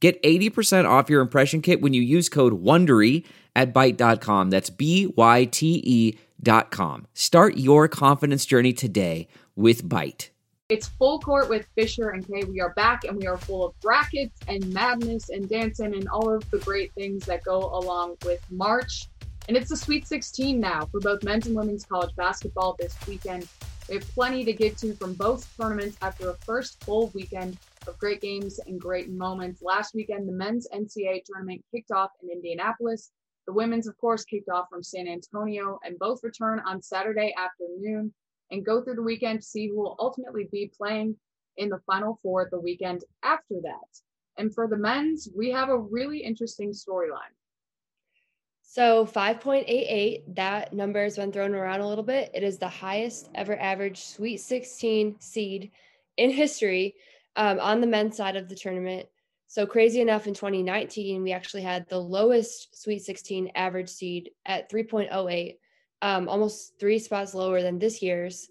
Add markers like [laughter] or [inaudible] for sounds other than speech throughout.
Get 80% off your impression kit when you use code WONDERY at Byte.com. That's B-Y-T-E dot com. Start your confidence journey today with Byte. It's full court with Fischer and Kaye. We are back and we are full of brackets and madness and dancing and all of the great things that go along with March. And it's the Sweet 16 now for both men's and women's college basketball this weekend. We have plenty to get to from both tournaments after a first full weekend of great games and great moments. Last weekend, the men's NCAA tournament kicked off in Indianapolis. The women's, of course, kicked off from San Antonio, and both return on Saturday afternoon and go through the weekend to see who will ultimately be playing in the Final Four the weekend after that. And for the men's, we have a really interesting storyline. So 5.88, that number has been thrown around a little bit. It is the highest ever average Sweet 16 seed in history um, on the men's side of the tournament. So crazy enough, in 2019, we actually had the lowest Sweet 16 average seed at 3.08, um, almost three spots lower than this year's.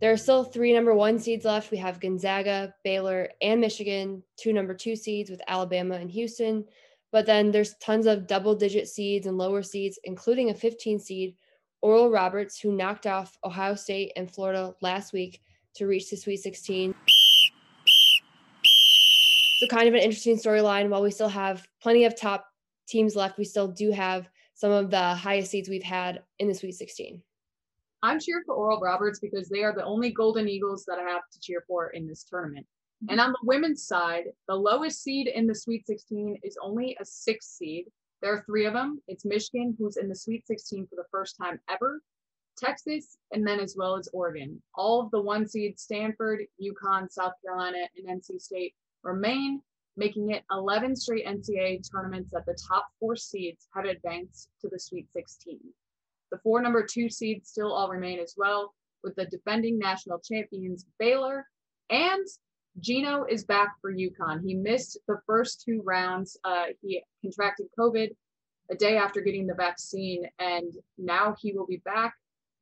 There are still three number one seeds left. We have Gonzaga, Baylor, and Michigan, two number two seeds with Alabama and Houston. But then there's tons of double digit seeds and lower seeds, including a 15 seed, Oral Roberts, who knocked off Ohio State and Florida last week to reach the Sweet 16. So, kind of an interesting storyline. While we still have plenty of top teams left, we still do have some of the highest seeds we've had in the Sweet 16. I'm cheering for Oral Roberts because they are the only Golden Eagles that I have to cheer for in this tournament. Mm-hmm. And on the women's side, the lowest seed in the Sweet 16 is only a six seed. There are three of them. It's Michigan, who's in the Sweet 16 for the first time ever, Texas, and then as well as Oregon. All of the one seeds, Stanford, UConn, South Carolina, and NC State, remain, making it 11 straight NCAA tournaments that the top four seeds have advanced to the Sweet 16. The four number two seeds still all remain as well, with the defending national champions Baylor and Geno is back for UConn. He missed the first two rounds. Uh, he contracted COVID a day after getting the vaccine, and now he will be back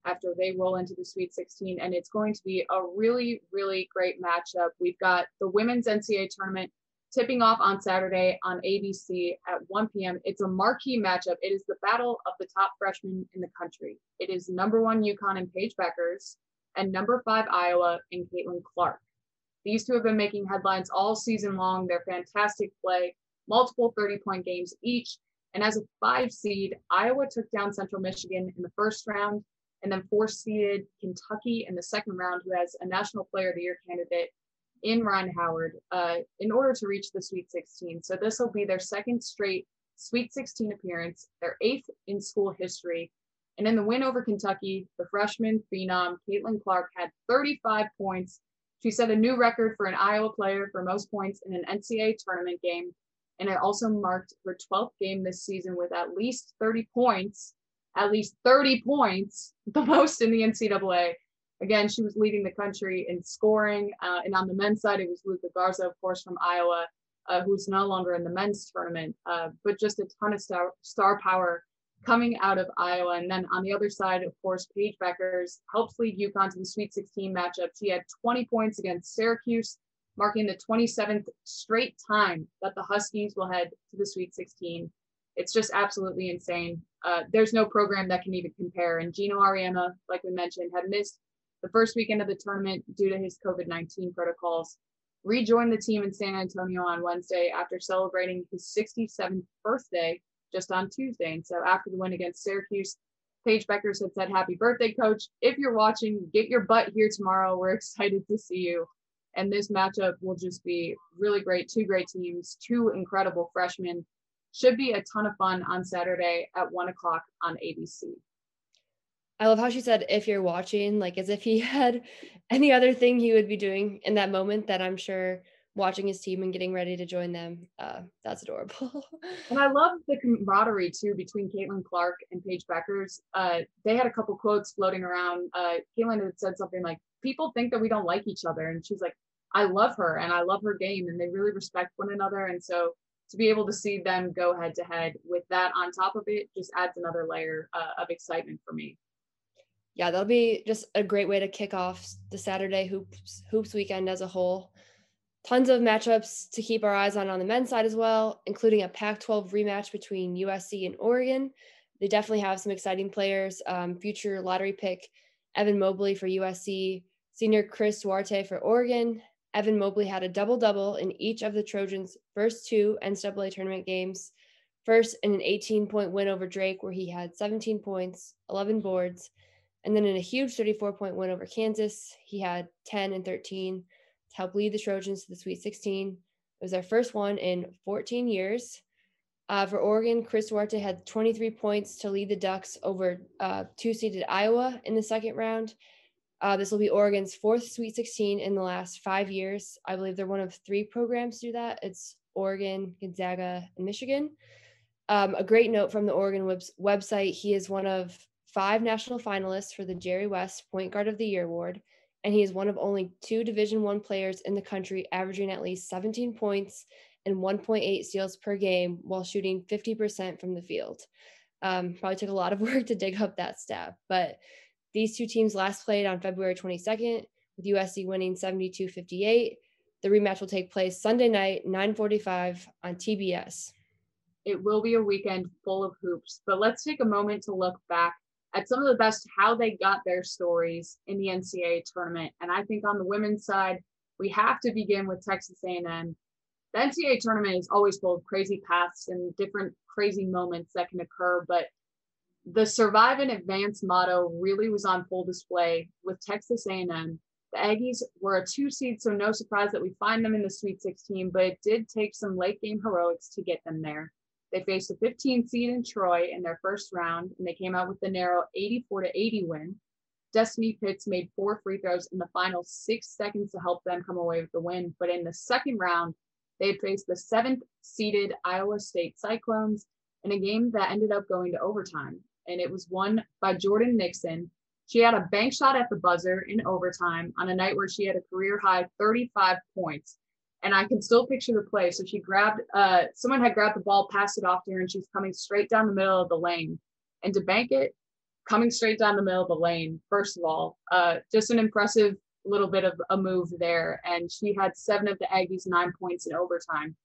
after they roll into the Sweet 16. And it's going to be a really, really great matchup. We've got the women's NCAA tournament tipping off on Saturday on ABC at 1 p.m. It's a marquee matchup. It is the battle of the top freshmen in the country. It is number one UConn and Paige Bueckers and number five Iowa and Caitlin Clark. These two have been making headlines all season long. They're fantastic play, multiple 30 point games each. And as a five seed, Iowa took down Central Michigan in the first round and then four seeded Kentucky in the second round, who has a National Player of the Year candidate in Rhyne Howard, uh, in order to reach the Sweet 16. So this will be their second straight Sweet 16 appearance, their eighth in school history. And in the win over Kentucky, the freshman phenom Caitlin Clark had 35 points. She set a new record for an Iowa player for most points in an NCAA tournament game. And it also marked her 12th game this season with at least 30 points at least 30 points, the [laughs] most in the NCAA. Again, she was leading the country in scoring. Uh, and on the men's side, it was Luka Garza, of course, from Iowa, uh, who's no longer in the men's tournament, uh, but just a ton of star, star power coming out of Iowa. And then on the other side, of course, Paige Bueckers helps lead UConn to the Sweet 16 matchup. She had 20 points against Syracuse, marking the 27th straight time that the Huskies will head to the Sweet 16 it's just absolutely insane. Uh, there's no program that can even compare. And Geno Auriemma, like we mentioned, had missed the first weekend of the tournament due to his COVID 19 protocols. Rejoined the team in San Antonio on Wednesday after celebrating his 67th birthday just on Tuesday. And so after the win against Syracuse, Paige Bueckers had said, Happy birthday, coach. If you're watching, get your butt here tomorrow. We're [laughs] excited to see you. And this matchup will just be really great. Two great teams, two incredible freshmen should be a ton of fun on Saturday at one o'clock on ABC. I love how she said, if you're watching, like as if he [laughs] had any other thing he would be doing in that moment that I'm sure watching his team and getting ready to join them. Uh, that's adorable. [laughs] and I love the camaraderie too between Caitlin Clark and Paige Bueckers. Uh, they had a couple quotes floating around. Uh, Caitlin had said something like, "People think that we don't like each other," and she's like, "I love her and I love her game, and they really respect one another." And so to be able to see them go head to head with that on top of it just adds another layer uh, of excitement for me. Yeah, that'll be just a great way to kick off the Saturday hoops hoops weekend as a whole. Tons of matchups to keep our eyes on on the men's side as well, including a Pac-12 rematch between USC and Oregon. They definitely have some exciting players. Um, future lottery pick Evan Mobley for USC, senior Chris Duarte for Oregon, Evan Mobley had a double double in each of the Trojans' first two NCAA tournament games. First, in an 18 point win over Drake, where he had 17 points, 11 boards. And then in a huge 34 point win over Kansas, he had 10 and 13 to help lead the Trojans to the Sweet 16. It was their first one in 14 years. Uh, for Oregon, Chris Duarte had 23 points to lead the Ducks over uh, two seeded Iowa in the second round. Uh, this will be Oregon's fourth Sweet 16 in the last five years. I believe they're one of three programs to do that. It's Oregon, Gonzaga, and Michigan. Um, a great note from the Oregon web- website: he is one of five national finalists for the Jerry West Point Guard of the Year award, and he is one of only two Division One players in the country averaging at least 17 points and 1.8 steals per game while shooting 50% from the field. Um, probably took a lot of [laughs] work to dig up that stat, but these two teams last played on February 22nd, with USC winning 72 58. The rematch will take place Sunday night, 9:45 on TBS. It will be a weekend full of hoops, but let's take a moment to look back at some of the best how they got their stories in the NCAA tournament. And I think on the women's side, we have to begin with Texas A&M. The NCAA tournament is always full of crazy paths and different crazy moments that can occur, but the survive and advance motto really was on full display with Texas A&M. The Aggies were a two seed, so no surprise that we find them in the Sweet 16, but it did take some late game heroics to get them there. They faced a 15 seed in Troy in their first round, and they came out with the narrow 84 to 80 win. Destiny Pitts made four free throws in the final six seconds to help them come away with the win. But in the second round, they faced the seventh seeded Iowa State Cyclones in a game that ended up going to overtime and it was won by Jordan Nixon. She had a bank shot at the buzzer in overtime on a night where she had a career high 35 points. And I can still picture the play. So she grabbed, uh, someone had grabbed the ball, passed it off to her, and she's coming straight down the middle of the lane. And to bank it, coming straight down the middle of the lane, first of all, uh, just an impressive little bit of a move there. And she had seven of the Aggies' nine points in overtime.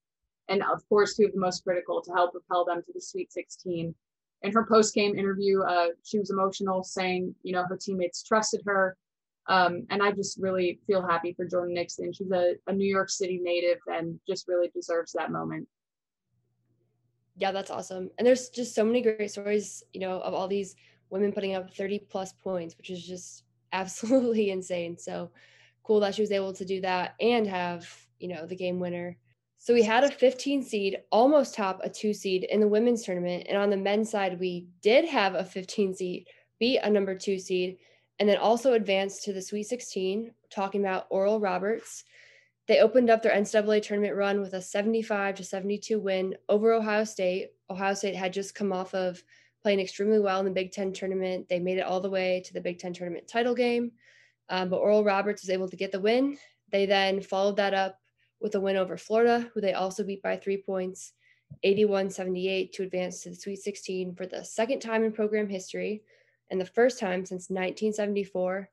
And of course, two of the most critical to help propel them to the Sweet 16 in her post game interview, uh, she was emotional, saying, you know, her teammates trusted her. Um, and I just really feel happy for Jordan Nixon. She's a, a New York City native and just really deserves that moment. Yeah, that's awesome. And there's just so many great stories, you know, of all these women putting up 30 plus points, which is just [laughs] absolutely insane. So cool that she was able to do that and have, you know, the game winner so we had a 15 seed almost top a two seed in the women's tournament. And on the men's side, we did have a 15 seed beat a number two seed and then also advanced to the Sweet 16, talking about Oral Roberts. They opened up their NCAA tournament run with a 75 to 72 win over Ohio State. Ohio State had just come off of playing extremely well in the Big Ten tournament. They made it all the way to the Big Ten tournament title game, um, but Oral Roberts was able to get the win. They then followed that up with a win over Florida, who they also beat by three points, 81 78, to advance to the Sweet 16 for the second time in program history and the first time since 1974.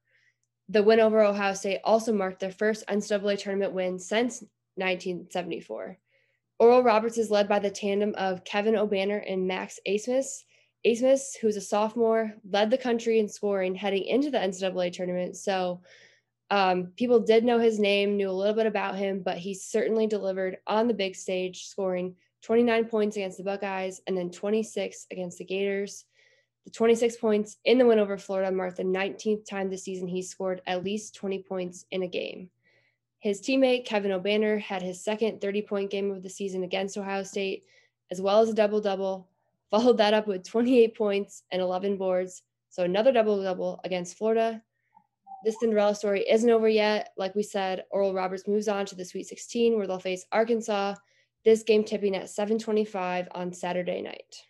The win over Ohio State also marked their first NCAA tournament win since 1974. Oral Roberts is led by the tandem of Kevin Obanor and Max Abmas. Abmas, who's a sophomore, led the country in scoring heading into the NCAA tournament. So um, people did know his name, knew a little bit about him, but he certainly delivered on the big stage, scoring 29 points against the Buckeyes and then 26 against the Gators. The 26 points in the win over Florida marked the 19th time this season he scored at least 20 points in a game. His teammate, Kevin Obanor, had his second 30 point game of the season against Ohio State, as well as a double double, followed that up with 28 points and 11 boards. So another double double against Florida this Cinderella story isn't over yet. Like we said, Oral Roberts moves on to the Sweet 16 where they'll face Arkansas. This game tipping at 7:25 on Saturday night.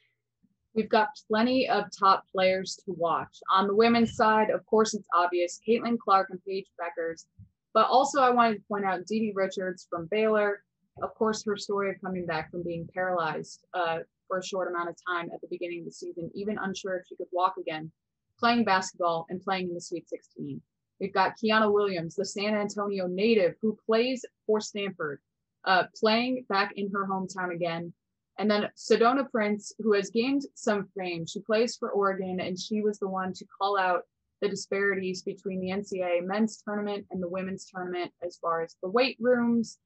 We've got plenty of top players to watch. On the women's side, of course, it's obvious Caitlin Clark and Paige Bueckers. But also, I wanted to point out DiDi Richards from Baylor. Of course, her story of coming back from being paralyzed uh, for a short amount of time at the beginning of the season, even unsure if she could walk again, playing basketball and playing in the Sweet 16. We've got Kiana Williams, the San Antonio native who plays for Stanford, uh, playing back in her hometown again. And then Sedona Prince, who has gained some fame. She plays for Oregon, and she was the one to call out the disparities between the NCAA men's tournament and the women's tournament as far as the weight rooms,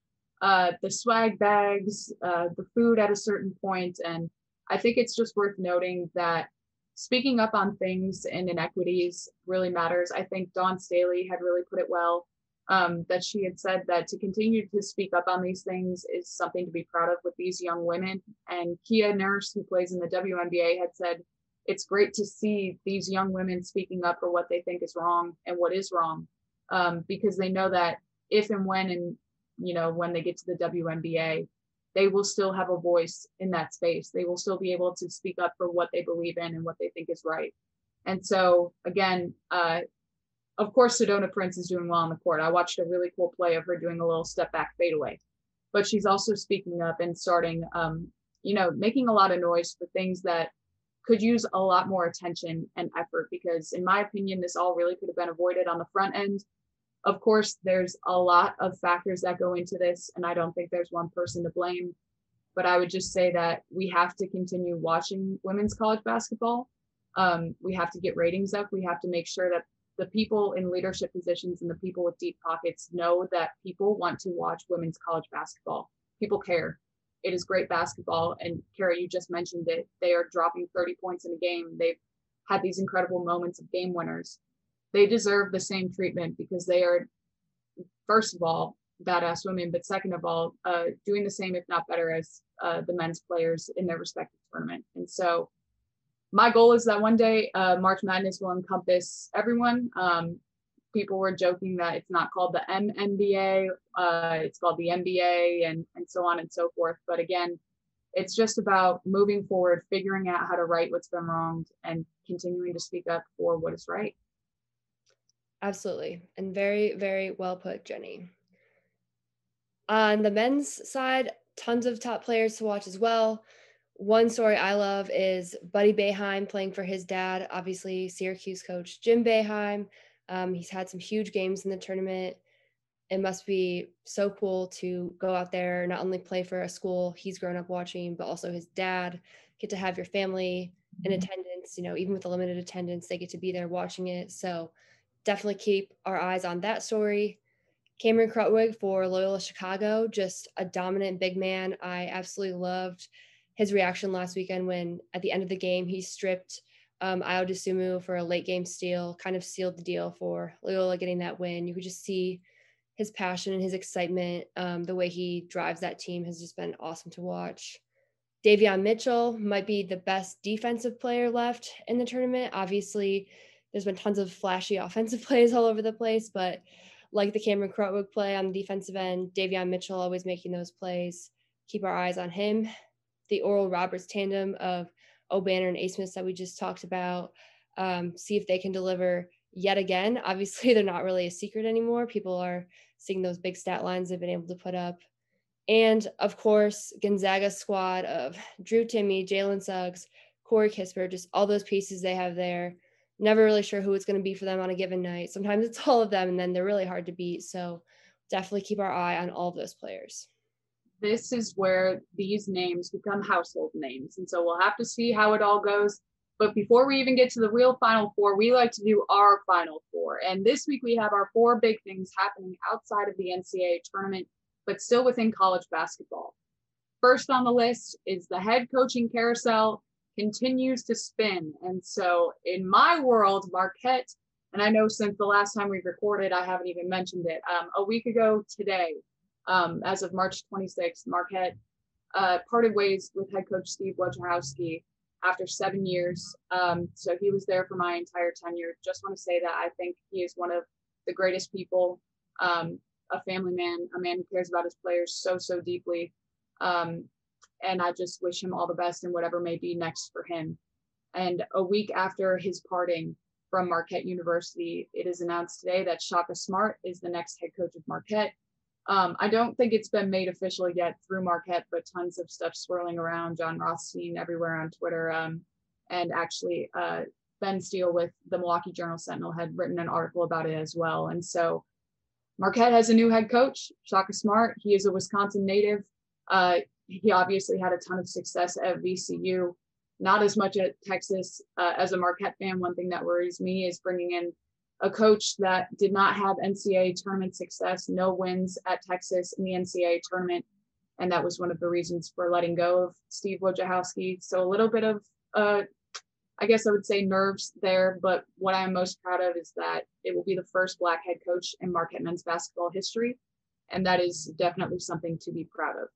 uh, the swag bags, uh, the food at a certain point. And I think it's just worth noting that speaking up on things and inequities really matters. I think Dawn Staley had really put it well. Um, that she had said that to continue to speak up on these things is something to be proud of with these young women. And Kia Nurse, who plays in the WNBA, had said it's great to see these young women speaking up for what they think is wrong and what is wrong, um, because they know that if and when and you know when they get to the WNBA, they will still have a voice in that space. They will still be able to speak up for what they believe in and what they think is right. And so again, uh, of course, Sedona Prince is doing well on the court. I watched a really cool play of her doing a little step back fadeaway, but she's also speaking up and starting, um, you know, making a lot of noise for things that could use a lot more attention and effort because in my opinion this all really could have been avoided on the front end of course there's a lot of factors that go into this and i don't think there's one person to blame but i would just say that we have to continue watching women's college basketball um, we have to get ratings up we have to make sure that the people in leadership positions and the people with deep pockets know that people want to watch women's college basketball people care it is great basketball. And Cara, you just mentioned it. They are dropping 30 points in a game. They've had these incredible moments of game winners. They deserve the same treatment because they are, first of all, badass women, but second of all, uh, doing the same, if not better, as uh, the men's players in their respective tournament. And so, my goal is that one day uh, March Madness will encompass everyone. Um, people were joking that it's not called the MNBA, uh, it's called the NBA, and and so on and so forth. But again, it's just about moving forward, figuring out how to right what's been wronged, and continuing to speak up for what is right. Absolutely, and very very well put, Jenny. On the men's side, tons of top players to watch as well. One story I love is Buddy Boeheim playing for his dad, obviously Syracuse coach Jim Boeheim. Um, he's had some huge games in the tournament. It must be so cool to go out there, not only play for a school he's grown up watching, but also his dad, get to have your family in mm-hmm. attendance. You know, even with a limited attendance, they get to be there watching it. So definitely keep our eyes on that story. Cameron Krutwig for Loyola Chicago, just a dominant big man. I absolutely loved his reaction last weekend when at the end of the game he stripped um, Ayo Dosunmu for a late game steal kind of sealed the deal for Loyola getting that win. You could just see his passion and his excitement. Um, the way he drives that team has just been awesome to watch. Davion Mitchell might be the best defensive player left in the tournament. Obviously, there's been tons of flashy [laughs] offensive plays all over the place, but like the Cameron Krutwig play on the defensive end, Davion Mitchell always making those plays. Keep our eyes on him. The Oral Roberts tandem of Obanor and Abmas that we just talked about, um, see if they can deliver yet again. [laughs] Obviously, they're not really a secret anymore. People are seeing those big stat lines they've been able to put up. And of course, Gonzaga's squad of Drew Timme, Jalen Suggs, Corey Kispert, just all those pieces they have there. Never really sure who it's going to be for them on a given night. Sometimes it's all of them, and then they're really hard to beat. So definitely keep our eye on all of those players this is where these names become household names. And so we'll have to see how it all goes. But before we even get to the real Final Four, we like to do our Final Four. And this week we have our four big things happening outside of the NCAA tournament, but still within college basketball. First on the list is the head coaching carousel continues to spin. And so in my world, Marquette, and I know since the last time we recorded, I haven't even mentioned it, um, a week ago today, um, as of March 26th, Marquette uh, parted ways with head coach Steve Wojciechowski after seven years. Um, so he was there for my entire tenure. Just want to say that I think he is one of the greatest people, um, a family man, a man who cares about his players so, so deeply. Um, and I just wish him all the best in whatever may be next for him. And a week after his parting from Marquette University, it is announced today that Shaka Smart is the next head coach of Marquette. Um, I don't think it's been made official yet through Marquette, but tons of stuff swirling around. Jon Rothstein everywhere on Twitter. Um, and actually, uh, Ben Steele with the Milwaukee Journal Sentinel had written an article about it as well. And so Marquette has a new head coach, Shaka Smart. He is a Wisconsin native. Uh, he obviously had a ton of success at VCU, not as much at Texas. Uh, as a Marquette fan, one thing that worries me is bringing in a coach that did not have NCAA tournament success, no wins at Texas in the NCAA tournament. And that was one of the reasons for letting go of Steve Wojciechowski. So a little bit of, uh, I guess I would say nerves there. But what I'm most proud of is that it will be the first Black head coach in Marquette men's basketball history. And that is definitely something to be proud of.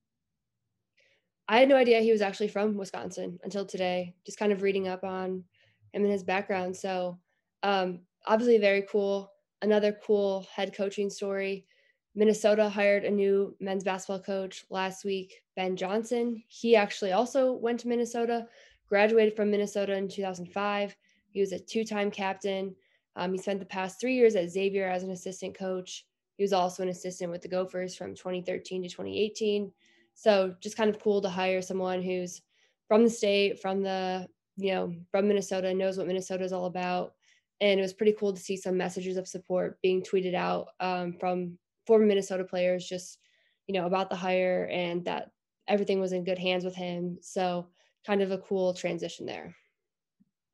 I had no idea he was actually from Wisconsin until today, just kind of reading up on him and his background. So, um, obviously, very cool. Another cool head coaching story. Minnesota hired a new men's basketball coach last week, Ben Johnson. He actually also went to Minnesota, graduated from Minnesota in 2005. He was a two time captain. Um, he spent the past three years at Xavier as an assistant coach. He was also an assistant with the Gophers from 2013 to 2018. So just kind of cool to hire someone who's from the state, from the, you know, from Minnesota, knows what Minnesota is all about. And it was pretty cool to see some messages of support being tweeted out um, from former Minnesota players, just, you know, about the hire and that everything was in good hands with him. So kind of a cool transition there.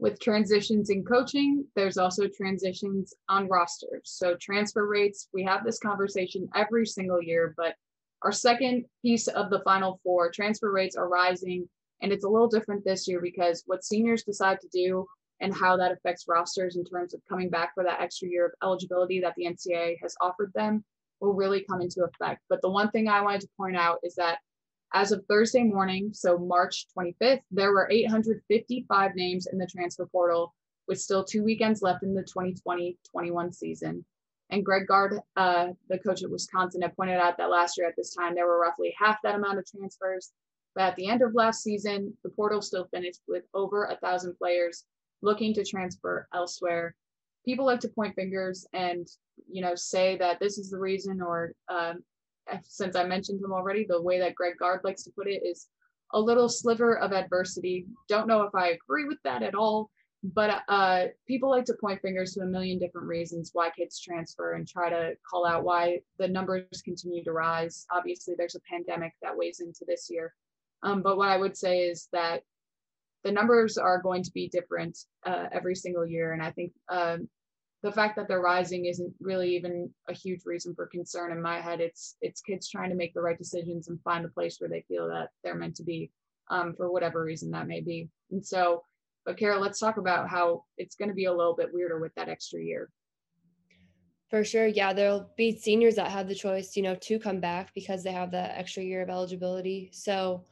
With transitions in coaching, there's also transitions on rosters. So transfer rates, we have this conversation every single year, but our second piece of the final four, transfer rates are rising, and it's a little different this year because what seniors decide to do and how that affects rosters in terms of coming back for that extra year of eligibility that the NCAA has offered them will really come into effect. But the one thing I wanted to point out is that as of Thursday morning, so March 25th, there were 855 names in the transfer portal with still two weekends left in the 2020 21 season. And Greg Gard, uh, the coach at Wisconsin, had pointed out that last year at this time there were roughly half that amount of transfers. But at the end of last season, the portal still finished with over a thousand players looking to transfer elsewhere. People like to point fingers and you know say that this is the reason, or um, since I mentioned him already, the way that Greg Gard likes to put it is a little sliver of adversity. Don't know if I agree with that at all, but uh, people like to point fingers to a million different reasons why kids transfer and try to call out why the numbers continue to rise. Obviously, there's a pandemic that weighs into this year. Um, but what I would say is that the numbers are going to be different uh, every single year. And I think um, the fact that they're rising isn't really even a huge reason for concern in my head. It's it's kids trying to make the right decisions and find a place where they feel that they're meant to be um, for whatever reason that may be. And so but Cara, let's talk about how it's going to be a little bit weirder with that extra year. For sure. Yeah, there'll be seniors that have the choice, you know, to come back because they have that extra year of eligibility. So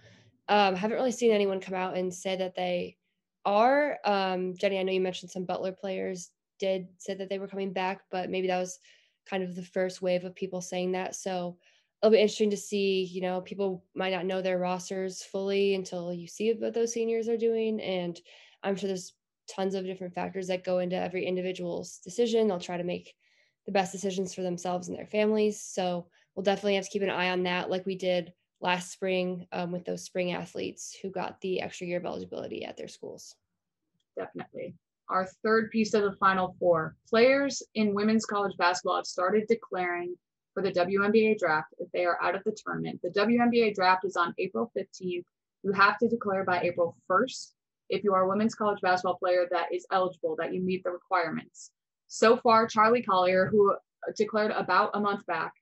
um, haven't really seen anyone come out and say that they are. Um, Jenny, I know you mentioned some Butler players did say that they were coming back, but maybe that was kind of the first wave of people saying that. So it'll be interesting to see, you know, people might not know their rosters fully until you see what those seniors are doing. And I'm sure there's tons of different factors that go into every individual's decision. They'll try to make the best decisions for themselves and their families. So we'll definitely have to keep an eye on that, like we did last spring um, with those spring athletes who got the extra year of eligibility at their schools. Definitely. Our third piece of the final four players in women's college basketball have started declaring for the WNBA draft if they are out of the tournament. The WNBA draft is on April 15th. You have to declare by April 1st if you are a women's college basketball player that is eligible, that you meet the requirements. So far, Charli Collier, who declared about a month back,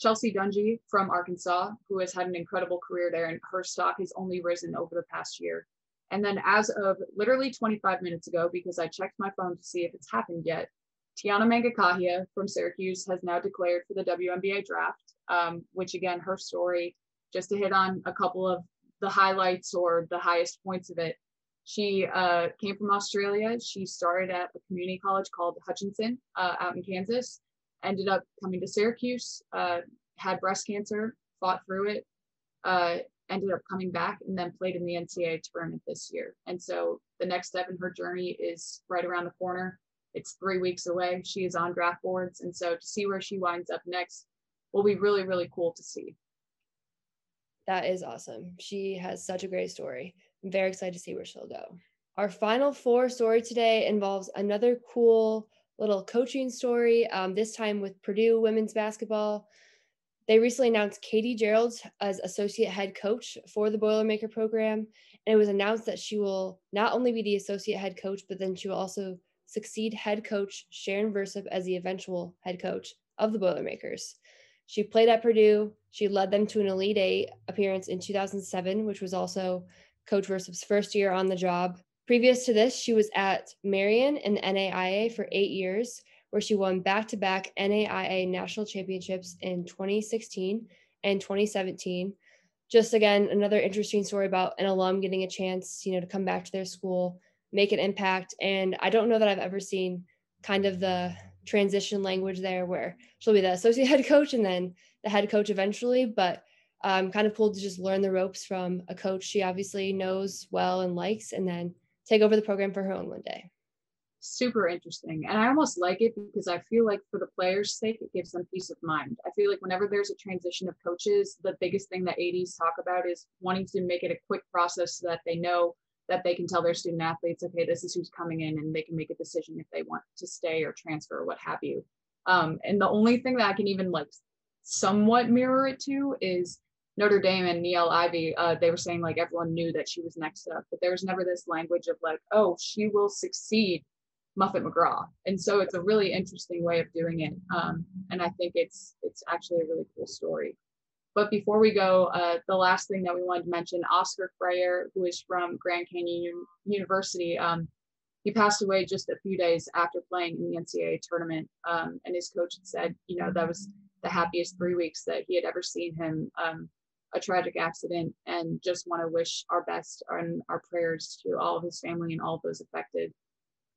Chelsea Dungee from Arkansas, who has had an incredible career there, and her stock has only risen over the past year. And then, as of literally 25 minutes ago, because I checked my phone to see if it's happened yet, Tiana Mangakahia from Syracuse has now declared for the WNBA draft, um, which again, her story, just to hit on a couple of the highlights or the highest points of it, she uh, came from Australia. She started at a community college called Hutchinson uh, out in Kansas. ended up coming to Syracuse, uh, had breast cancer, fought through it, uh, ended up coming back, and then played in the NCAA tournament this year. And so the next step in her journey is right around the corner. It's three weeks away. She is on draft boards. And so to see where she winds up next will be really, really cool to see. That is awesome. She has such a great story. I'm very excited to see where she'll go. Our final four story today involves another cool little coaching story, um, this time with Purdue women's basketball. They recently announced Katie Gearlds as associate head coach for the Boilermaker program. And it was announced that she will not only be the associate head coach, but then she will also succeed head coach Sharon Versyp as the eventual head coach of the Boilermakers. She played at Purdue. She led them to an Elite Eight appearance in 2007, which was also Coach Versyp's first year on the job. Previous to this, she was at Marian in the NAIA for eight years, where she won back to back NAIA national championships in 2016 and 2017. Just again, another interesting story about an alum getting a chance, you know, to come back to their school, make an impact. And I don't know that I've ever seen kind of the transition language there where she'll be the associate [laughs] head coach and then the head coach eventually. But I'm kind of cool to just learn the ropes from a coach she obviously knows well and likes, and then take over the program for her own one day. Super interesting. And I almost like it because I feel like for the players' sake, it gives them peace of mind. I feel like whenever there's a transition of coaches, the biggest thing that ADs talk about is wanting to make it a quick process so that they know that they can tell their student athletes, okay, this is who's coming in and they can make a decision if they want to stay or transfer or what have you. Um, and the only thing that I can even like somewhat mirror it to is Notre Dame and Niele Ivy, uh, they were saying like everyone knew that she was next up, but there was never this language of like, oh, she will succeed Muffet McGraw. And so it's a really interesting way of doing it. Um, and I think it's it's actually a really cool story. But before we go, uh, the last thing that we wanted to mention, Oscar Frayer, who is from Grand Canyon University, um, he passed away just a few days after playing in the NCAA tournament. Um, and his coach had said, you know, that was the happiest three weeks that he had ever seen him. Um, a tragic accident and just want to wish our best and our prayers to all of his family and all of those affected.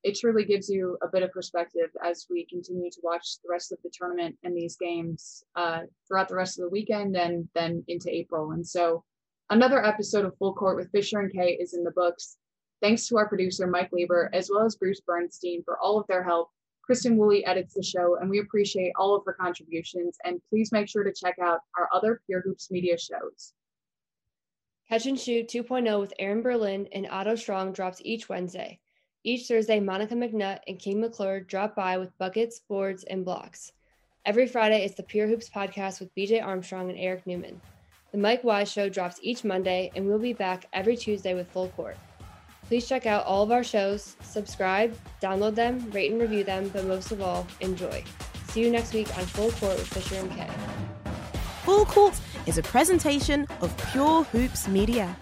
It truly gives you a bit of perspective as we continue to watch the rest of the tournament and these games uh, throughout the rest of the weekend and then into April. And so, another episode of Full Court with Fischer and Kaye is in the books. Thanks to our producer, Mike Lieber, as well as Bruce Bernstein for all of their help Kristen Woolley edits the show, and we appreciate all of her contributions. And please make sure to check out our other Pure Hoops media shows. Catch and Shoot 2.0 with Aaron Berlin and Otto Strong drops each Wednesday. Each Thursday, Monica McNutt and King McClure drop by with buckets, boards, and blocks. Every Friday, it's the Pure Hoops podcast with BJ Armstrong and Eric Newman. The Mike Wise Show drops each Monday, and we'll be back every Tuesday with Full Court. Please check out all of our shows, subscribe, download them, rate and review them, but most of all, enjoy. See you next week on Full Court with Fischer and Kaye. Full Court is a presentation of Pure Hoops Media.